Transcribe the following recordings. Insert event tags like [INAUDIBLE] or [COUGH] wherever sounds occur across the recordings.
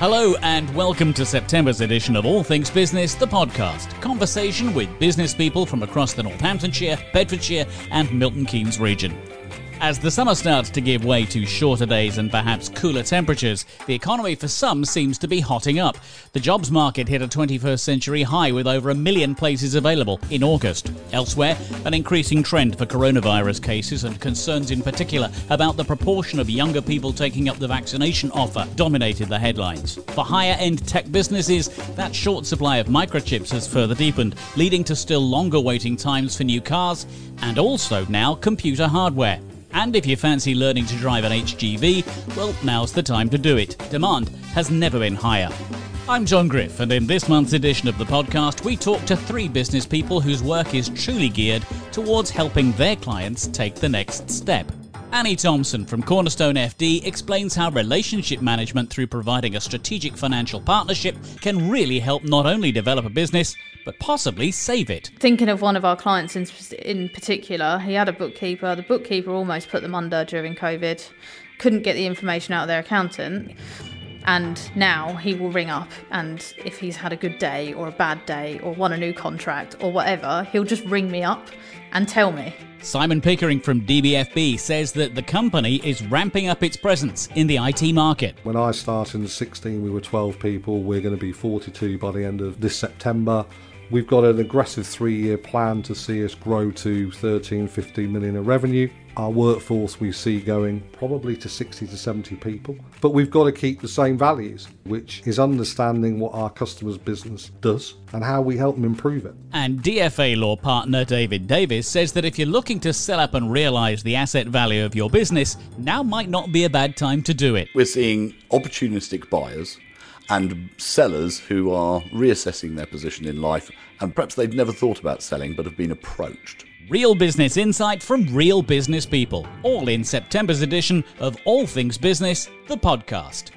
Hello, and welcome to September's edition of All Things Business, the podcast. Conversation with business people from across the Northamptonshire, Bedfordshire, and Milton Keynes region. As the summer starts to give way to shorter days and perhaps cooler temperatures, the economy for some seems to be hotting up. The jobs market hit a 21st century high with over a million places available in August. Elsewhere, an increasing trend for coronavirus cases and concerns in particular about the proportion of younger people taking up the vaccination offer dominated the headlines. For higher end tech businesses, that short supply of microchips has further deepened, leading to still longer waiting times for new cars and also now computer hardware. And if you fancy learning to drive an HGV, well, now's the time to do it. Demand has never been higher. I'm John Griff, and in this month's edition of the podcast, we talk to three business people whose work is truly geared towards helping their clients take the next step. Annie Thompson from Cornerstone FD explains how relationship management through providing a strategic financial partnership can really help not only develop a business, but possibly save it. Thinking of one of our clients in, in particular, he had a bookkeeper. The bookkeeper almost put them under during COVID, couldn't get the information out of their accountant. And now he will ring up, and if he's had a good day or a bad day or won a new contract or whatever, he'll just ring me up and tell me. Simon Pickering from DBFB says that the company is ramping up its presence in the IT market. When I started in 16, we were 12 people. We're going to be 42 by the end of this September. We've got an aggressive three year plan to see us grow to 13, 15 million in revenue. Our workforce we see going probably to 60 to 70 people. But we've got to keep the same values, which is understanding what our customers' business does and how we help them improve it. And DFA law partner David Davis says that if you're looking to sell up and realise the asset value of your business, now might not be a bad time to do it. We're seeing opportunistic buyers and sellers who are reassessing their position in life and perhaps they've never thought about selling but have been approached. Real business insight from real business people, all in September's edition of All Things Business, the podcast.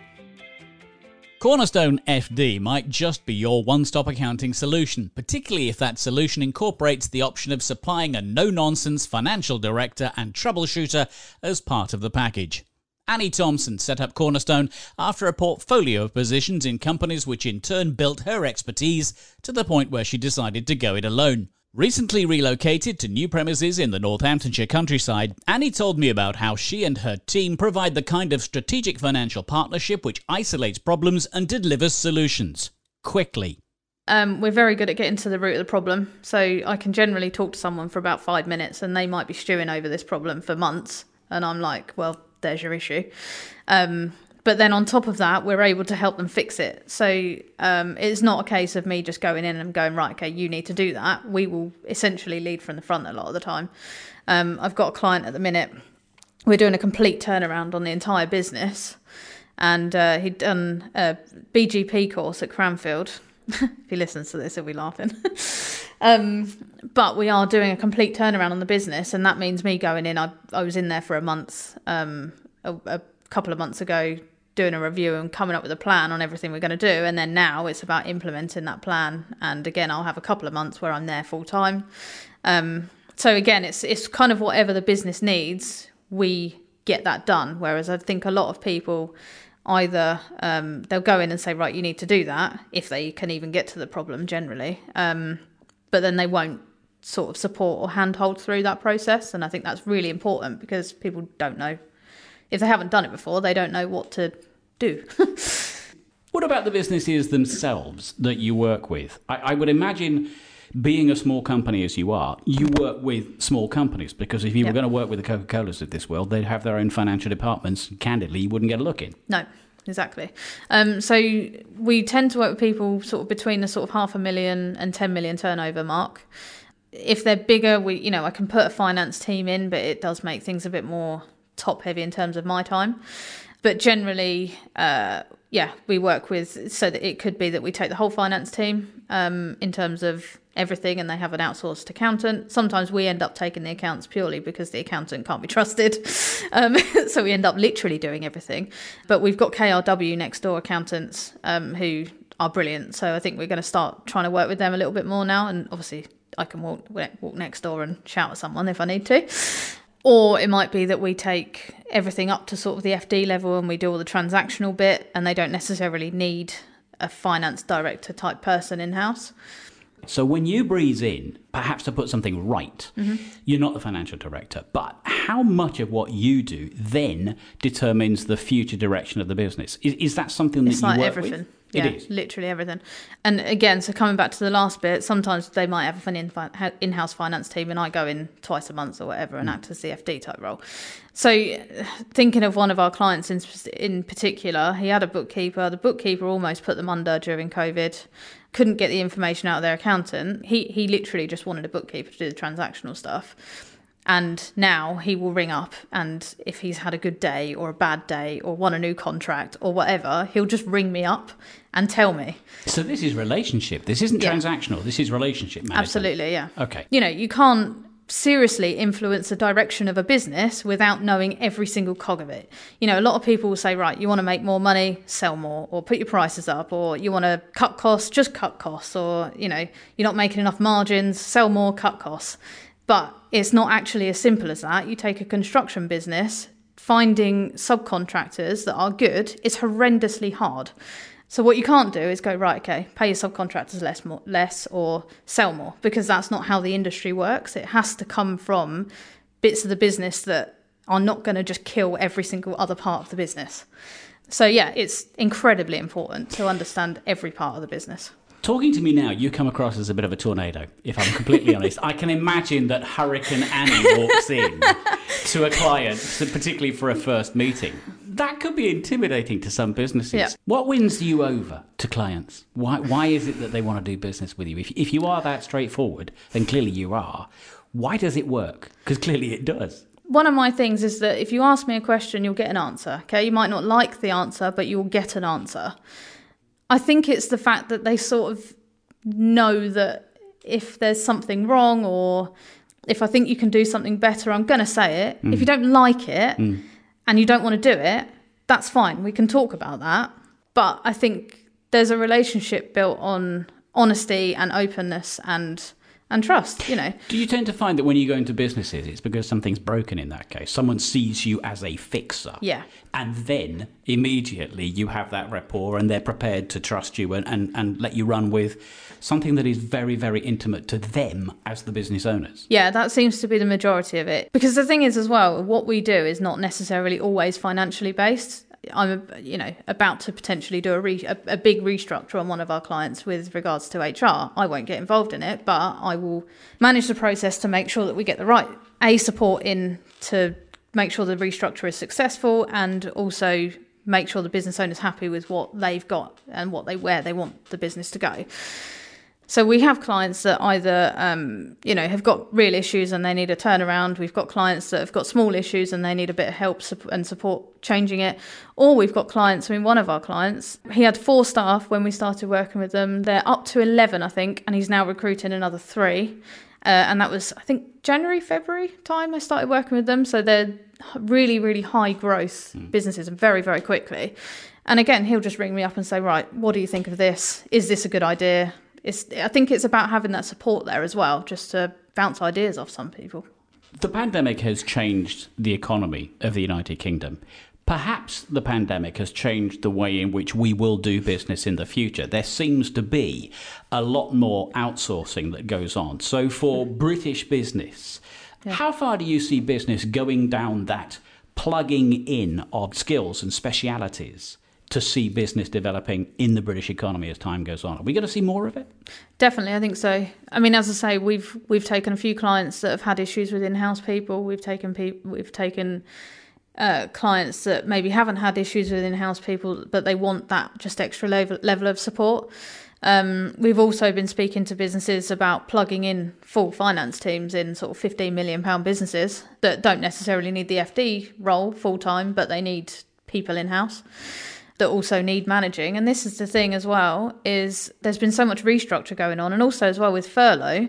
Cornerstone FD might just be your one stop accounting solution, particularly if that solution incorporates the option of supplying a no nonsense financial director and troubleshooter as part of the package. Annie Thompson set up Cornerstone after a portfolio of positions in companies which in turn built her expertise to the point where she decided to go it alone. Recently relocated to new premises in the Northamptonshire countryside, Annie told me about how she and her team provide the kind of strategic financial partnership which isolates problems and delivers solutions quickly. Um, we're very good at getting to the root of the problem. So I can generally talk to someone for about five minutes and they might be stewing over this problem for months. And I'm like, well, there's your issue. Um, but then on top of that, we're able to help them fix it. So um, it's not a case of me just going in and going, right, okay, you need to do that. We will essentially lead from the front a lot of the time. Um, I've got a client at the minute, we're doing a complete turnaround on the entire business. And uh, he'd done a BGP course at Cranfield. [LAUGHS] if he listens to this, he'll be laughing. [LAUGHS] um, but we are doing a complete turnaround on the business, and that means me going in. I, I was in there for a month um, a, a couple of months ago doing a review and coming up with a plan on everything we're going to do. And then now it's about implementing that plan. And again I'll have a couple of months where I'm there full time um, so again it's it's kind of whatever the business needs we get that done. Whereas I think a lot of people either um, they'll go in and say right you need to do that if they can even get to the problem generally. Um, but then they won't sort of support or handhold through that process and I think that's really important because people don't know if they haven't done it before, they don't know what to do. [LAUGHS] what about the businesses themselves that you work with? I, I would imagine being a small company as you are, you work with small companies because if you yep. were going to work with the Coca Colas of this world, they'd have their own financial departments. Candidly, you wouldn't get a look in. No, exactly. Um, so we tend to work with people sort of between the sort of half a million and 10 million turnover mark. If they're bigger, we you know I can put a finance team in, but it does make things a bit more top heavy in terms of my time. But generally, uh, yeah, we work with so that it could be that we take the whole finance team um, in terms of everything and they have an outsourced accountant. Sometimes we end up taking the accounts purely because the accountant can't be trusted. [LAUGHS] Um, [LAUGHS] so we end up literally doing everything. But we've got KRW next door accountants um, who are brilliant. So I think we're going to start trying to work with them a little bit more now. And obviously, I can walk, walk next door and shout at someone if I need to. Or it might be that we take everything up to sort of the FD level and we do all the transactional bit, and they don't necessarily need a finance director type person in house. So when you breeze in, perhaps to put something right, Mm-hmm. you're not the financial director, but how much of what you do then determines the future direction of the business? Is, is that something that It's you like work everything. with? Yeah, It is. literally everything. And again, so coming back to the last bit, sometimes they might have an in- in-house finance team, and I go in twice a month or whatever Mm. and act as the FD type role. So, thinking of one of our clients in in particular, he had a bookkeeper. The bookkeeper almost put them under during COVID. Couldn't get the information out of their accountant. He he literally just wanted a bookkeeper to do the transactional stuff. And now he will ring up, and if he's had a good day or a bad day or won a new contract or whatever, he'll just ring me up and tell me. So this is relationship. This isn't Yeah. transactional. This is relationship management. Absolutely, yeah. Okay. You know, you can't seriously influence the direction of a business without knowing every single cog of it. You know, a lot of people will say, right, you want to make more money, sell more, or put your prices up, or you want to cut costs, just cut costs, or, you know, you're not making enough margins, sell more, cut costs. But it's not actually as simple as that. You take a construction business, finding subcontractors that are good is horrendously hard. So what you can't do is go right, okay, pay your subcontractors less, more, less, or sell more, because that's not how the industry works. It has to come from bits of the business that are not going to just kill every single other part of the business. So yeah, it's incredibly important to understand every part of the business. Talking to me now, you come across as a bit of a tornado, if I'm completely [LAUGHS] honest. I can imagine that Hurricane Annie walks in [LAUGHS] to a client, particularly for a first meeting. That could be intimidating to some businesses. Yeah. What wins you over to clients? Why, why is it that they want to do business with you? If, if you are that straightforward, then clearly you are. Why does it work? Because clearly it does. One of my things is that if you ask me a question, you'll get an answer. Okay, you might not like the answer, but you'll get an answer. I think it's the fact that they sort of know that if there's something wrong or if I think you can do something better, I'm going to say it. If mm. you don't like it mm. And you don't want to do it, that's fine. We can talk about that. But I think there's a relationship built on honesty and openness and and trust, you know. Do you tend to find that when you go into businesses, it's because something's broken in that case? Someone sees you as a fixer. Yeah. And then immediately you have that rapport and they're prepared to trust you and, and, and let you run with something that is very, very intimate to them as the business owners. Yeah, that seems to be the majority of it. Because the thing is, as well, what we do is not necessarily always financially based. I'm, you know, about to potentially do a, re- a, a big restructure on one of our clients with regards to HR. I won't get involved in it, but I will manage the process to make sure that we get the right a support in to make sure the restructure is successful, and also make sure the business owner's happy with what they've got and what they where they want the business to go. So we have clients that either, um, you know, have got real issues and they need a turnaround. We've got clients that have got small issues and they need a bit of help and support changing it. Or we've got clients. I mean, one of our clients, he had four staff when we started working with them. They're up to eleven, I think, and he's now recruiting another three. Uh, and that was, I think, January, February time I started working with them. So they're really, really high growth businesses and very, very quickly. And again, he'll just ring me up and say, right, what do you think of this? Is this a good idea? It's, I think it's about having that support there as well, just to bounce ideas off some people. The pandemic has changed the economy of the United Kingdom. Perhaps the pandemic has changed the way in which we will do business in the future. There seems to be a lot more outsourcing that goes on. So, for mm. British business, how far do you see business going down that plugging in of skills and specialities to see business developing in the British economy as time goes on? Are we going to see more of it? Definitely, I think so. I mean, as I say, we've we've taken a few clients that have had issues with in-house people. We've taken we've taken uh, clients that maybe haven't had issues with in-house people, but they want that just extra level level of support. Um, we've also been speaking to businesses about plugging in full finance teams in sort of 15 million pound businesses that don't necessarily need the FD role full time, but they need people in house that also need managing. And this is the thing as well is there's been so much restructure going on, and also as well with furlough.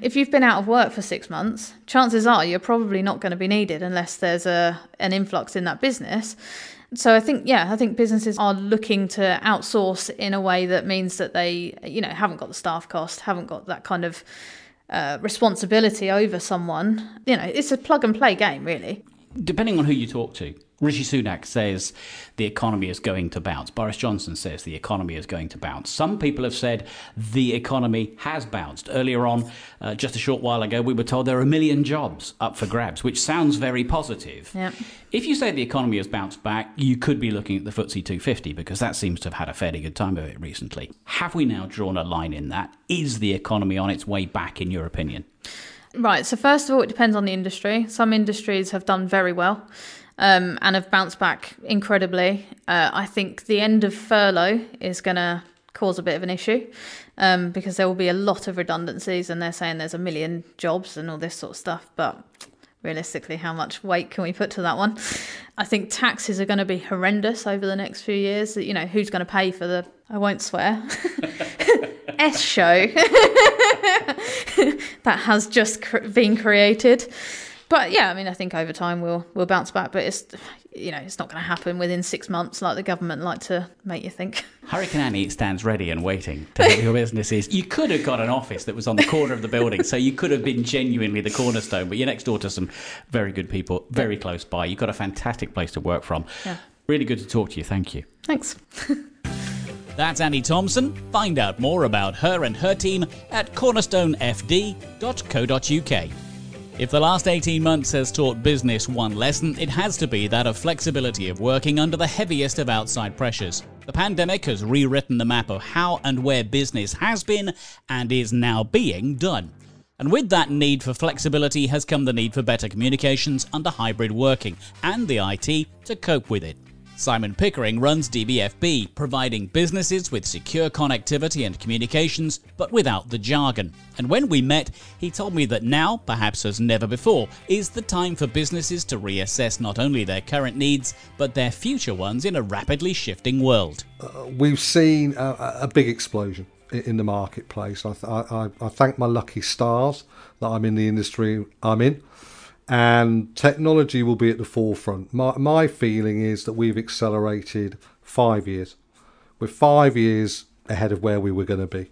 If you've been out of work for six months, chances are you're probably not going to be needed unless there's a an influx in that business. So I think yeah, I think businesses are looking to outsource in a way that means that they you know haven't got the staff cost, haven't got that kind of uh, responsibility over someone, you know, it's a plug and play game, really. Depending on who you talk to, Rishi Sunak says the economy is going to bounce. Boris Johnson says the economy is going to bounce. Some people have said the economy has bounced. Earlier on, uh, just a short while ago, we were told there are a million jobs up for grabs, which sounds very positive. Yep. If you say the economy has bounced back, you could be looking at the FTSE 250 because that seems to have had a fairly good time of it recently. Have we now drawn a line in that? Is the economy on its way back, in your opinion? Right. So, first of all, it depends on the industry. Some industries have done very well um, and have bounced back incredibly. Uh, I think the end of furlough is going to cause a bit of an issue um, because there will be a lot of redundancies, and they're saying there's a million jobs and all this sort of stuff. But realistically, how much weight can we put to that one? I think taxes are going to be horrendous over the next few years. You know, who's going to pay for the, I won't swear, [LAUGHS] S show [LAUGHS] that has just cr- been created. But yeah, I mean, I think over time we'll we'll bounce back. But it's you know it's not going to happen within six months like the government like to make you think. [LAUGHS] Hurricane Annie stands ready and waiting to help your businesses. You could have got an office that was on the corner of the building, so you could have been genuinely the cornerstone. But you're next door to some very good people, very close by. You've got a fantastic place to work from. Yeah. Really good to talk to you. Thank you. Thanks. [LAUGHS] That's Annie Thompson. Find out more about her and her team at cornerstonefd.co.uk. If the last 18 months has taught business one lesson, it has to be that of flexibility of working under the heaviest of outside pressures. The pandemic has rewritten the map of how and where business has been and is now being done. And with that need for flexibility has come the need for better communications under hybrid working and the IT to cope with it. Simon Pickering runs DBFB, providing businesses with secure connectivity and communications, but without the jargon. And when we met, he told me that now, perhaps as never before, is the time for businesses to reassess not only their current needs, but their future ones in a rapidly shifting world. Uh, we've seen a, a big explosion in the marketplace. I, th- I I thank my lucky stars that I'm in the industry I'm in, and technology will be at the forefront. My, my feeling is that we've accelerated five years. We're five years ahead of where we were going to be,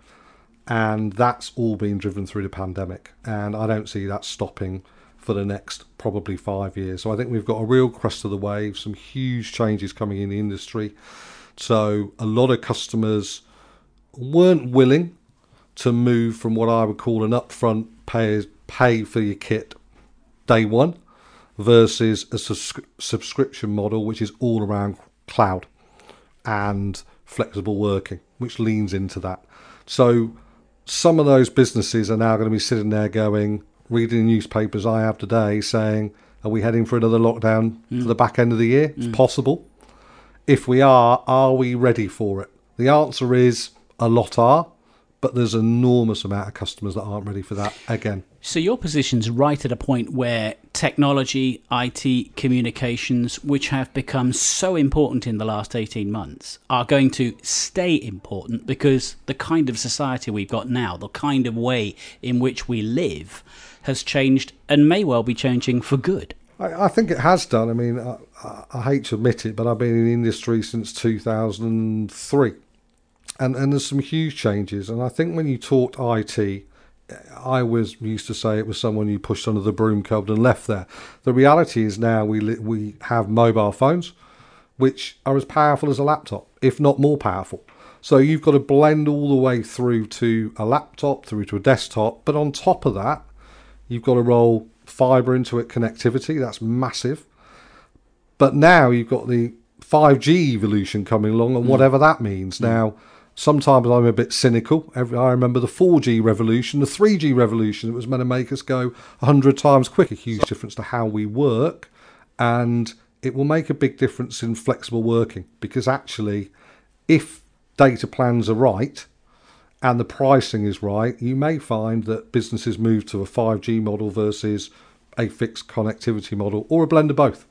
and that's all been driven through the pandemic. And I don't see that stopping for the next probably five years. So I think we've got a real crest of the wave, some huge changes coming in the industry. So a lot of customers weren't willing to move from what I would call an upfront pay pay for your kit day one versus a sus- subscription model which is all around cloud and flexible working, which leans into that. So some of those businesses are now going to be sitting there going, reading the newspapers I have today saying, are we heading for another lockdown for mm. the back end of the year? It's mm. possible. If we are, are we ready for it? The answer is a lot are, but there's an enormous amount of customers that aren't ready for that again. So your position's right at a point where technology, IT, communications, which have become so important in the last 18 months, are going to stay important because the kind of society we've got now, the kind of way in which we live, has changed and may well be changing for good. I, I think it has done. I mean, I, I, I hate to admit it, but I've been in the industry since 2003. And, and there's some huge changes. And I think when you talked IT, I was used to say it was someone you pushed under the broom cupboard and left there. The reality is now we we have mobile phones, which are as powerful as a laptop, if not more powerful. So you've got to blend all the way through to a laptop, through to a desktop. But on top of that, you've got to roll fiber into it, connectivity. That's massive. But now you've got the 5G evolution coming along, and mm. whatever that means. Mm. Now, sometimes I'm a bit cynical. Every, I remember the 4G revolution, the 3G revolution. It was meant to make us go 100 times quicker. Huge difference to how we work. And it will make a big difference in flexible working because actually, if data plans are right, and the pricing is right, you may find that businesses move to a 5G model versus a fixed connectivity model or a blend of both.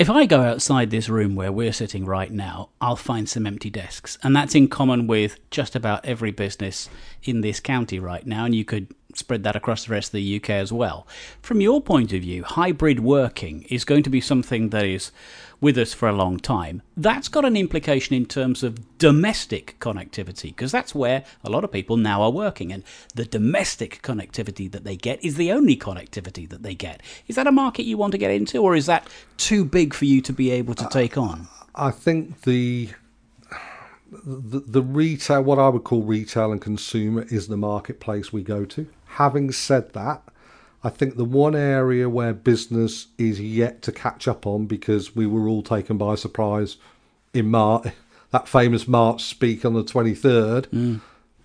If I go outside this room where we're sitting right now, I'll find some empty desks. And that's in common with just about every business in this county right now. And you could spread that across the rest of the UK as well. From your point of view, hybrid working is going to be something that is with us for a long time. That's got an implication in terms of domestic connectivity, because that's where a lot of people now are working. And the domestic connectivity that they get is the only connectivity that they get. Is that a market you want to get into, or is that too big for you to be able to take on? I think the the, the retail, what I would call retail and consumer, is the marketplace we go to. Having said that, I think the one area where business is yet to catch up on because we were all taken by surprise in March, [LAUGHS] that famous March speak on the 23rd, mm.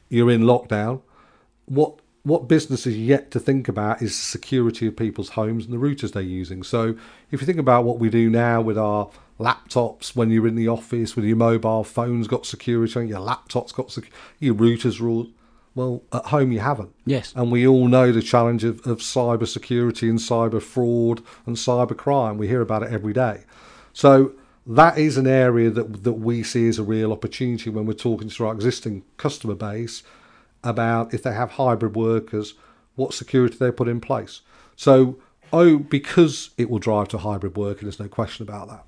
you're in lockdown. What what business is yet to think about is the security of people's homes and the routers they're using. So if you think about what we do now with our laptops when you're in the office with your mobile phone's got security your laptop's got sec- your routers are all well, at home you haven't. Yes. And we all know the challenge of, of cyber security and cyber fraud and cyber crime. We hear about it every day. So that is an area that that we see as a real opportunity when we're talking to our existing customer base about if they have hybrid workers, what security they put in place. So oh, because it will drive to hybrid working, there's no question about that.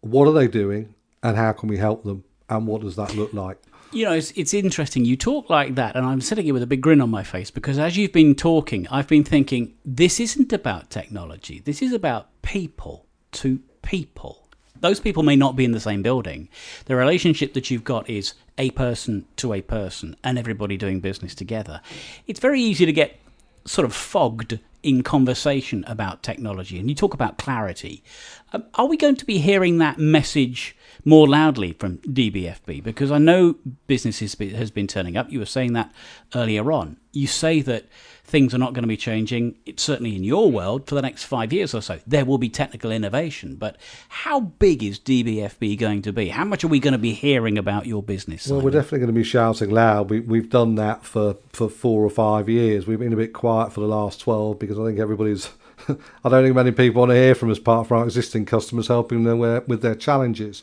What are they doing and how can we help them and what does that look like? You know, it's, it's interesting. You talk like that, and I'm sitting here with a big grin on my face because as you've been talking, I've been thinking this isn't about technology. This is about people to people. Those people may not be in the same building. The relationship that you've got is a person to a person and everybody doing business together. It's very easy to get sort of fogged in conversation about technology. And you talk about clarity. Um, are we going to be hearing that message? More loudly from DBFB? Because I know businesses has been turning up. You were saying that earlier on. You say that things are not going to be changing, it's certainly in your world, for the next five years or so. There will be technical innovation, but how big is DBFB going to be? How much are we going to be hearing about your business? Well, we're definitely going to be shouting loud. We, we've done that for, for four or five years. We've been a bit quiet for the last 12 because I think everybody's. [LAUGHS] I don't think many people want to hear from us apart from our existing customers helping them with their challenges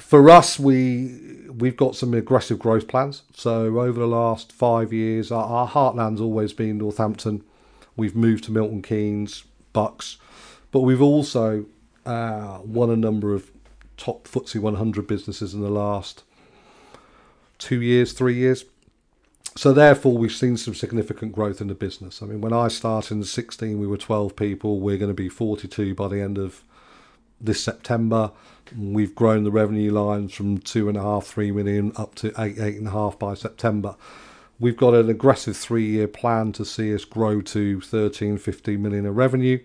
for us, we we've got some aggressive growth plans. So over the last five years, our, our heartland's always been Northampton. We've moved to Milton Keynes, Bucks, but we've also uh, won a number of top FTSE 100 businesses in the last two years, three years. So therefore, we've seen some significant growth in the business. I mean, when I started in 16, we were 12 people. We're going to be 42 by the end of this September. We've grown the revenue lines from two and a half, three million up to eight, eight and a half by September. We've got an aggressive three year plan to see us grow to 13, 15 million of revenue.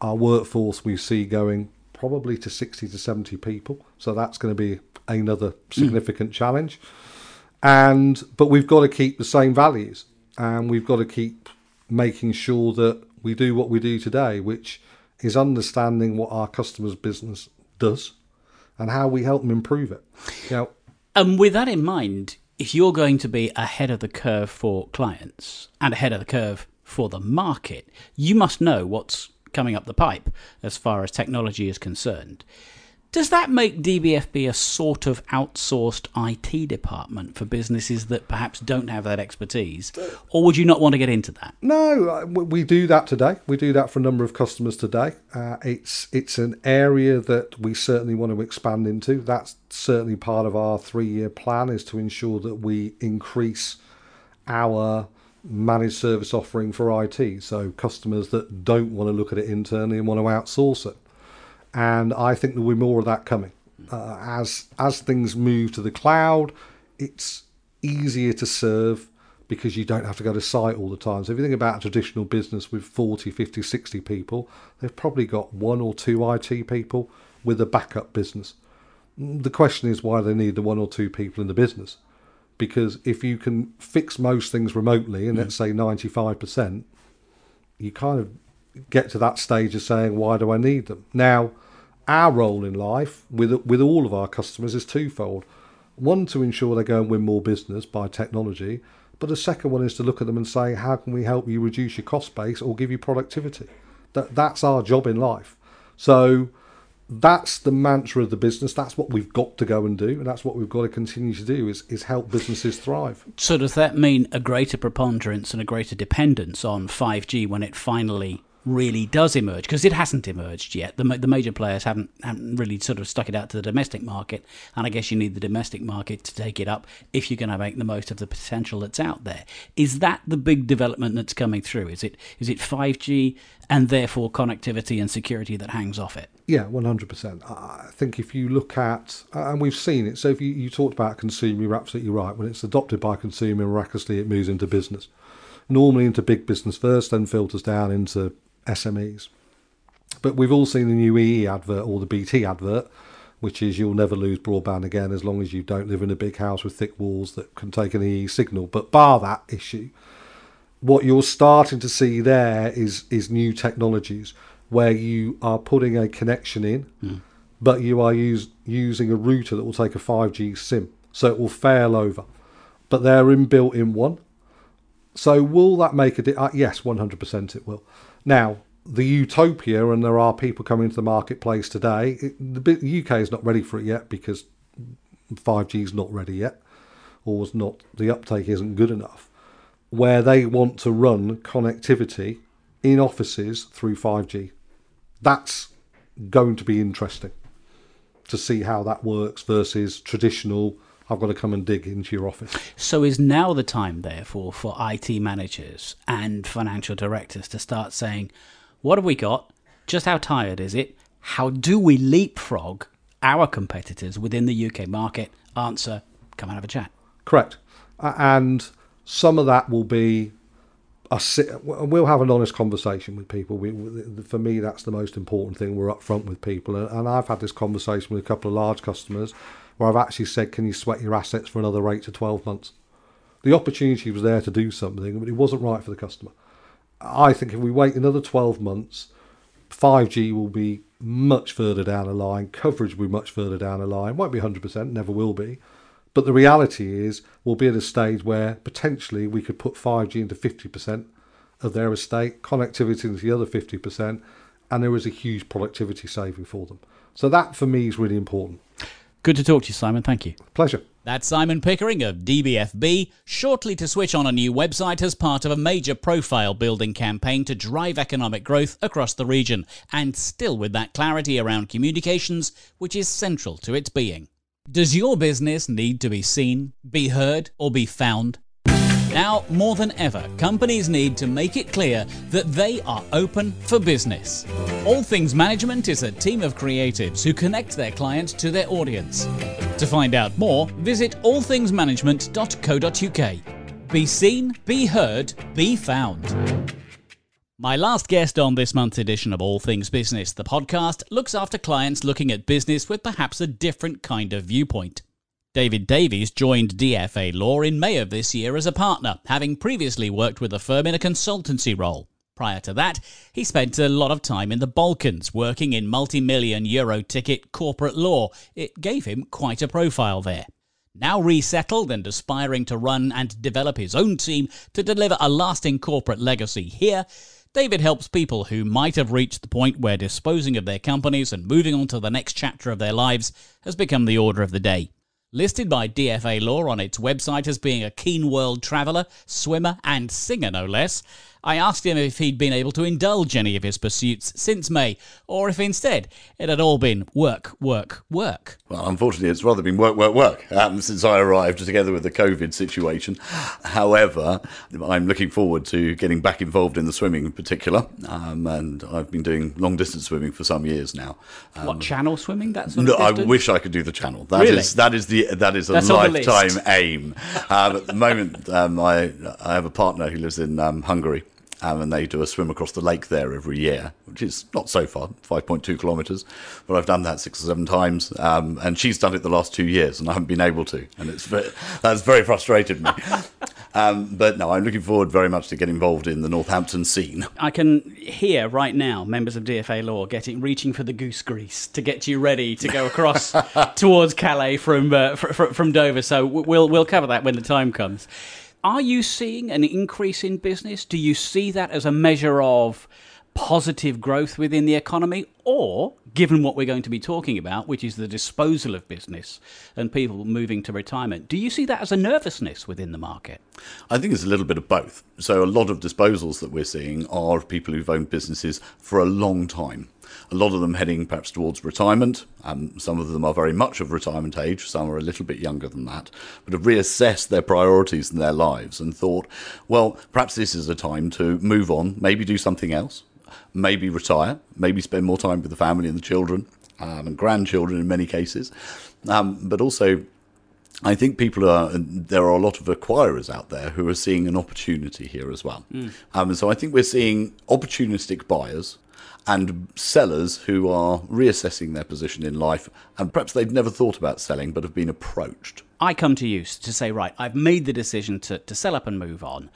Our workforce we see going probably to 60 to 70 people. So that's going to be another hmm. significant mm. challenge. And but we've got to keep the same values and we've got to keep making sure that we do what we do today, which is understanding what our customers' business does and how we help them improve it. You know, and um, with that in mind, if you're going to be ahead of the curve for clients and ahead of the curve for the market, you must know what's coming up the pipe as far as technology is concerned. Does that make DBFB a sort of outsourced IT department for businesses that perhaps don't have that expertise? Or would you not want to get into that? No, uh, we do that today. We do that for a number of customers today. Uh, it's it's an area that we certainly want to expand into. That's certainly part of our three year plan is to ensure that we increase our managed service offering for IT. So customers that don't want to look at it internally and want to outsource it and I think there'll be more of that coming. Mm-hmm. Uh, as as things move to the cloud, it's easier to serve because you don't have to go to site all the time. So if you think about a traditional business with 40, 50, 60 people, they've probably got one or two IT people with a backup business. Mm, the question is why they need the one or two people in the business. Because if you can fix most things remotely, and let's mm. say 95%, you kind of get to that stage of saying, why do I need them? Now, our role in life with with all of our customers is twofold. One to ensure they go and win more business by technology, but the second one is to look at them and say, how can we help you reduce your cost base or give you productivity? That that's our job in life. So that's the mantra of the business. That's what we've got to go and do, and that's what we've got to continue to do is, is help businesses thrive. So does that mean a greater preponderance and a greater dependence on 5G when it finally really does emerge because it hasn't emerged yet. The, the major players haven't haven't really sort of stuck it out to the domestic market, and I guess you need the domestic market to take it up if you're going to make the most of the potential that's out there. Is that the big development that's coming through? Is it is it 5G and therefore connectivity and security that hangs off it? Yeah, 100%. I think if you look at, and we've seen it, so if you, you talked about consumer, you're absolutely right. When it's adopted by consumer, miraculously it moves into business. Normally into big business first, then filters down into SMEs. But we've all seen the new EE advert or the BT advert, which is you'll never lose broadband again as long as you don't live in a big house with thick walls that can take an EE signal. But bar that issue, what you're starting to see there is is new technologies where you are putting a connection in, mm. but you are use, using a router that will take a 5G SIM, so it will fail over. But they're inbuilt in one. So will that make a di- uh, yes, 100% it will. Now, the utopia, and there are people coming to the marketplace today. It, the UK is not ready for it yet because 5G is not ready yet, or was not the uptake isn't good enough. Where they want to run connectivity in offices through 5G, that's going to be interesting to see how that works versus traditional I've got to come and dig into your office. So is now the time, therefore, for IT managers and financial directors to start saying, what have we got? Just how tired is it? How do we leapfrog our competitors within the UK market? Answer, come and have a chat. Correct. And some of that will be a we'll have an honest conversation with people. We, for me, that's the most important thing. We're upfront with people, and I've had this conversation with a couple of large customers where I've actually said, can you sweat your assets for another eight to 12 months? The opportunity was there to do something, but it wasn't right for the customer. I think if we wait another 12 months, 5G will be much further down the line, coverage will be much further down the line. Won't be 100%, never will be. But the reality is, we'll be at a stage where potentially we could put 5G into 50% of their estate, connectivity into the other 50%, and there is a huge productivity saving for them. So that for me is really important. Good to talk to you, Simon. Thank you. Pleasure. That's Simon Pickering of DBFB, shortly to switch on a new website as part of a major profile building campaign to drive economic growth across the region, and still with that clarity around communications, which is central to its being. Does your business need to be seen, be heard, or be found? Now, more than ever, companies need to make it clear that they are open for business. All Things Management is a team of creatives who connect their clients to their audience. To find out more, visit allthingsmanagement.co.uk. Be seen, be heard, be found. My last guest on this month's edition of All Things Business, the podcast, looks after clients looking at business with perhaps a different kind of viewpoint. David Davies joined DFA Law in May of this year as a partner, having previously worked with the firm in a consultancy role. Prior to that, he spent a lot of time in the Balkans working in multi million euro ticket corporate law. It gave him quite a profile there. Now resettled and aspiring to run and develop his own team to deliver a lasting corporate legacy here, David helps people who might have reached the point where disposing of their companies and moving on to the next chapter of their lives has become the order of the day. Listed by DFA Law on its website as being a keen world traveller, swimmer, and singer, no less, I asked him if he'd been able to indulge any of his pursuits since May, or if instead it had all been work, work, work. Well, unfortunately, it's rather been work, work, work um, since I arrived, together with the COVID situation. However, I'm looking forward to getting back involved in the swimming in particular, um, and I've been doing long distance swimming for some years now. Um, what channel swimming? That sort no, I wish I could do the channel. That really? is that is the that is a That's lifetime aim. um, at the moment, um, I I have a partner who lives in um, Hungary um, and they do a swim across the lake there every year, which is not so far, 5.2 kilometres. But I've done that six or seven times, um, and she's done it the last two years, and I haven't been able to, and it's very, that's very frustrated me. [LAUGHS] Um, but no, I'm looking forward very much to get involved in the Northampton scene. I can hear right now members of DFA Law getting reaching for the goose grease to get you ready to go across [LAUGHS] towards Calais from uh, fr- fr- from Dover. So we'll we'll cover that when the time comes. Are you seeing an increase in business? Do you see that as a measure of positive growth within the economy, or given what we're going to be talking about, which is the disposal of business and people moving to retirement, do you see that as a nervousness within the market? I think it's a little bit of both. So, a lot of disposals that we're seeing are people who've owned businesses for a long time. A lot of them heading perhaps towards retirement. Um, some of them are very much of retirement age, some are a little bit younger than that, but have reassessed their priorities in their lives and thought, well, perhaps this is a time to move on, maybe do something else, maybe retire, maybe spend more time with the family and the children um, and grandchildren in many cases, um, but also I think people are there are a lot of acquirers out there who are seeing an opportunity here as well. Mm. Um, so I think we're seeing opportunistic buyers and sellers who are reassessing their position in life and perhaps they've never thought about selling but have been approached. I come to you to say, right, I've made the decision to, to sell up and move on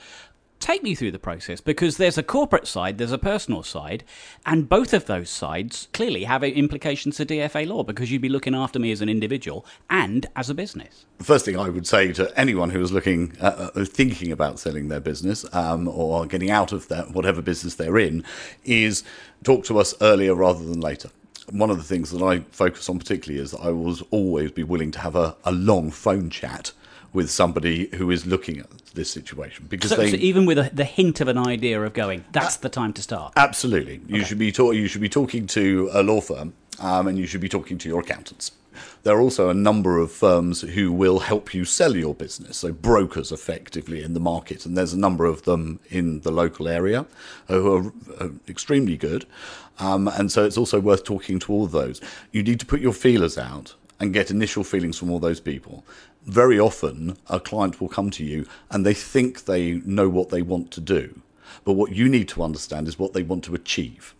take me through the process because there's a corporate side, there's a personal side, and both of those sides clearly have implications to DFA law because you'd be looking after me as an individual and as a business. The first thing I would say to anyone who is looking, uh, uh thinking about selling their business um, or getting out of their, whatever business they're in, is talk to us earlier rather than later one of the things that I focus on particularly is that I will always be willing to have a, a long phone chat with somebody who is looking at this situation because so, they, so even with a, the hint of an idea of going, that's the time to start. Absolutely, you should be talk, you should be talking to a law firm, um, and you should be talking to your accountants. There are also a number of firms who will help you sell your business, so brokers effectively in the market, and there's a number of them in the local area who are, are extremely good. Um, and so it's also worth talking to all of those. You need to put your feelers out and get initial feelings from all those people very often a client will come to you and they think they know what they want to do. But what you need to understand is what they want to achieve.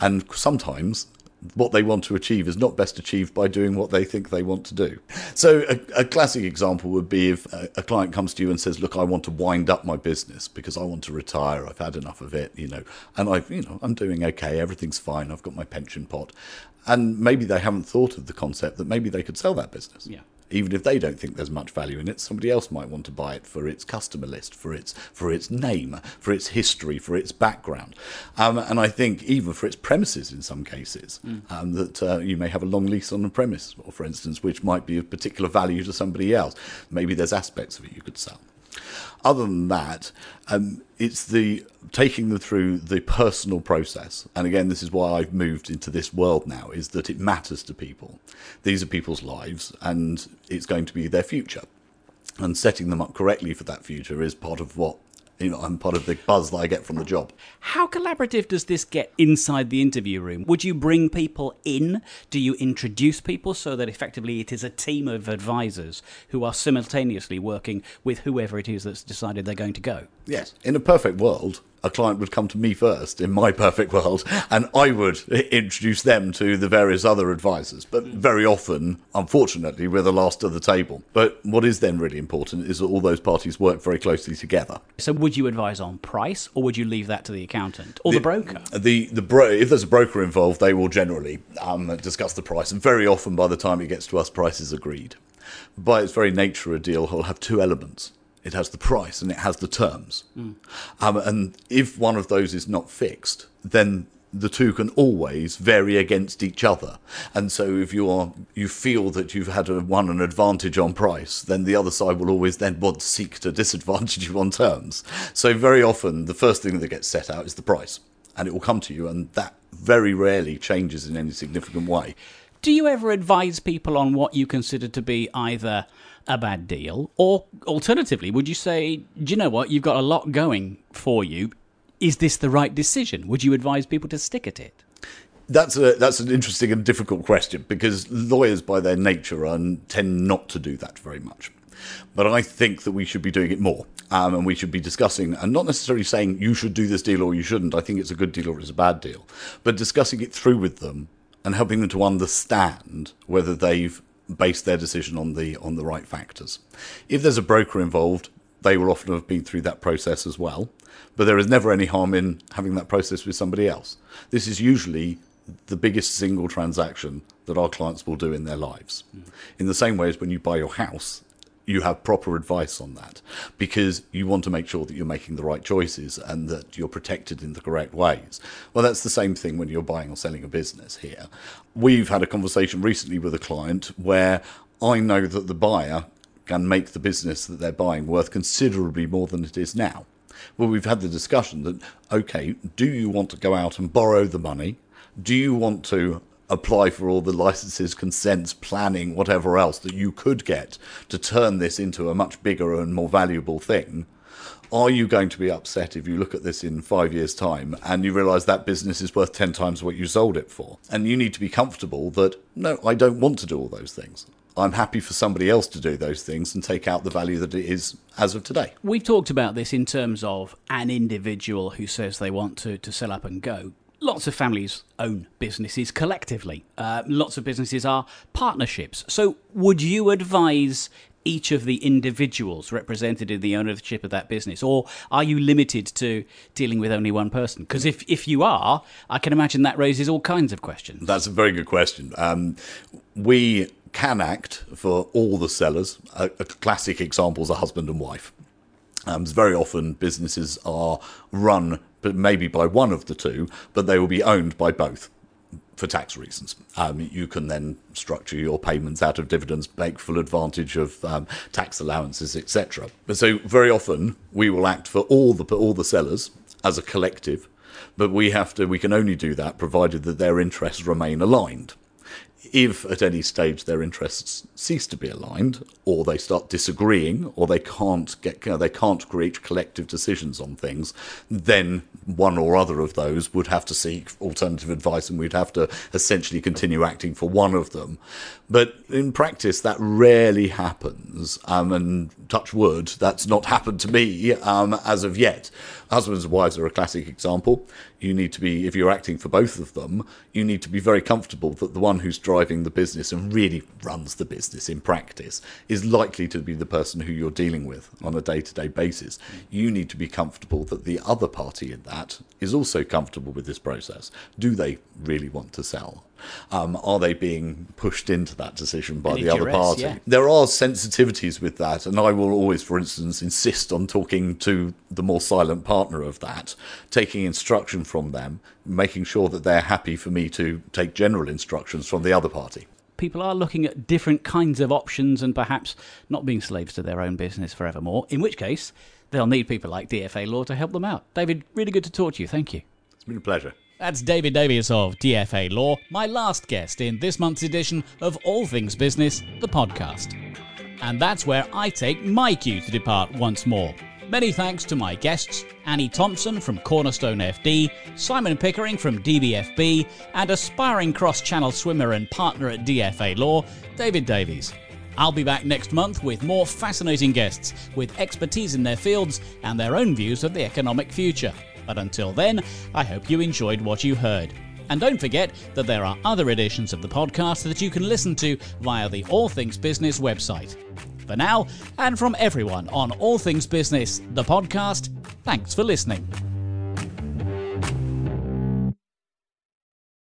And sometimes what they want to achieve is not best achieved by doing what they think they want to do. So, a, a, classic example would be if a, a, client comes to you and says, "Look, I want to wind up my business because I want to retire. I've had enough of it, you know, and I've, you know, I'm doing okay. Everything's fine. I've got my pension pot." And maybe they haven't thought of the concept that maybe they could sell that business. Yeah even if they don't think there's much value in it, somebody else might want to buy it for its customer list, for its for its name, for its history, for its background, um, and I think even for its premises in some cases, mm. um, that uh, you may have a long lease on a premise, or for instance, which might be of particular value to somebody else. Maybe there's aspects of it you could sell. Other than that, um, it's the taking them through the personal process. And again, this is why I've moved into this world now: is that it matters to people. These are people's lives, and it's going to be their future. And setting them up correctly for that future is part of what you know, I'm part of the buzz that I get from the job. How collaborative does this get inside the interview room? Would you bring people in? Do you introduce people so that effectively it is a team of advisors who are simultaneously working with whoever it is that's decided they're going to go? Yes. In a perfect world, a client would come to me first in my [LAUGHS] perfect world, and I would introduce them to the various other advisors. But very often, unfortunately, we're the last of the table. But what is then really important is that all those parties work very closely together. So, would you advise on price, or would you leave that to the accountant or the, the broker? The the bro- if there's a broker involved, they will generally um, discuss the price, and very often, by the time it gets to us, price is agreed. By its very nature, a deal will have two elements it has the price and it has the terms. Mm. Um, and if one of those is not fixed, then the two can always vary against each other. And so if you are you feel that you've had a, won an advantage on price, then the other side will always then want to seek to [LAUGHS] disadvantage you on terms. So very often the first thing that gets set out is the price. And it will come to you and that very rarely changes in any significant way. Do you ever advise people on what you consider to be either a bad deal? Or alternatively, would you say, do you know what, you've got a lot going for you. Is this the right decision? Would you advise people to stick at it? That's a that's an interesting and difficult question because lawyers, by their nature, are, tend not to do that very much. But I think that we should be doing it more, um, and we should be discussing, and not necessarily saying you should do this deal or you shouldn't. I think it's a good deal or it's a bad deal, but discussing it through with them and helping them to understand whether they've base their decision on the on the right factors. If there's a broker involved, they will often have been through that process as well. But there is never any harm in having that process with somebody else. This is usually the biggest single transaction that our clients will do in their lives. Mm. In the same way as when you buy your house, you have proper advice on that because you want to make sure that you're making the right choices and that you're protected in the correct ways. Well, that's the same thing when you're buying or selling a business here. We've had a conversation recently with a client where I know that the buyer can make the business that they're buying worth considerably more than it is now. Well, we've had the discussion that, okay, do you want to go out and borrow the money? Do you want to apply for all the licenses, consents, planning, whatever else that you could get to turn this into a much bigger and more valuable thing? Are you going to be upset if you look at this in five years' time and you realize that business is worth 10 times what you sold it for? And you need to be comfortable that, no, I don't want to do all those things. I'm happy for somebody else to do those things and take out the value that it is as of today. We've talked about this in terms of an individual who says they want to, to sell up and go. Lots of families own businesses collectively. Uh, lots of businesses are partnerships. So, would you advise each of the individuals represented in the ownership of that business, or are you limited to dealing with only one person? Because if if you are, I can imagine that raises all kinds of questions. That's a very good question. Um, we can act for all the sellers. A, a classic example is a husband and wife. Um, very often businesses are run, but maybe by one of the two, but they will be owned by both for tax reasons. Um, you can then structure your payments out of dividends, make full advantage of um, tax allowances, etc. So very often we will act for all the all the sellers as a collective, but we have to we can only do that provided that their interests remain aligned if at any stage their interests cease to be aligned, or they start disagreeing, or they can't get you know, they can't reach collective decisions on things, then one or other of those would have to seek alternative advice, and we'd have to essentially continue acting for one of them. But in practice, that rarely happens, um, and touch wood, that's not happened to me um, as of yet. Husbands and wives are a classic example. You need to be, if you're acting for both of them, you need to be very comfortable that the one who's driving the business and really runs the business in practice is likely to be the person who you're dealing with on a day to day basis. You need to be comfortable that the other party in that is also comfortable with this process. Do they really want to sell? Um, are they being pushed into that decision by Any the other party? yeah. There are sensitivities with that, and I will always, for instance, insist on talking to the more silent partner of that, taking instruction from them, making sure that they're happy for me to take general instructions from the other party. people are looking at different kinds of options and perhaps not being slaves to their own business forevermore, in which case they'll need people like DFA Law to help them out. David, really good to talk to you. Thank you. It's been a pleasure. That's David Davies of DFA Law, my last guest in this month's edition of All Things Business, the podcast. And that's where I take my cue to depart once more. Many thanks to my guests Annie Thompson from Cornerstone FD, Simon Pickering from DBFB, and aspiring cross channel swimmer and partner at DFA Law, David Davies. I'll be back next month with more fascinating guests with expertise in their fields and their own views of the economic future. But until then, I hope you enjoyed what you heard. And don't forget that there are other editions of the podcast that you can listen to via the All Things Business website. For now, and from everyone on All Things Business, the podcast, thanks for listening.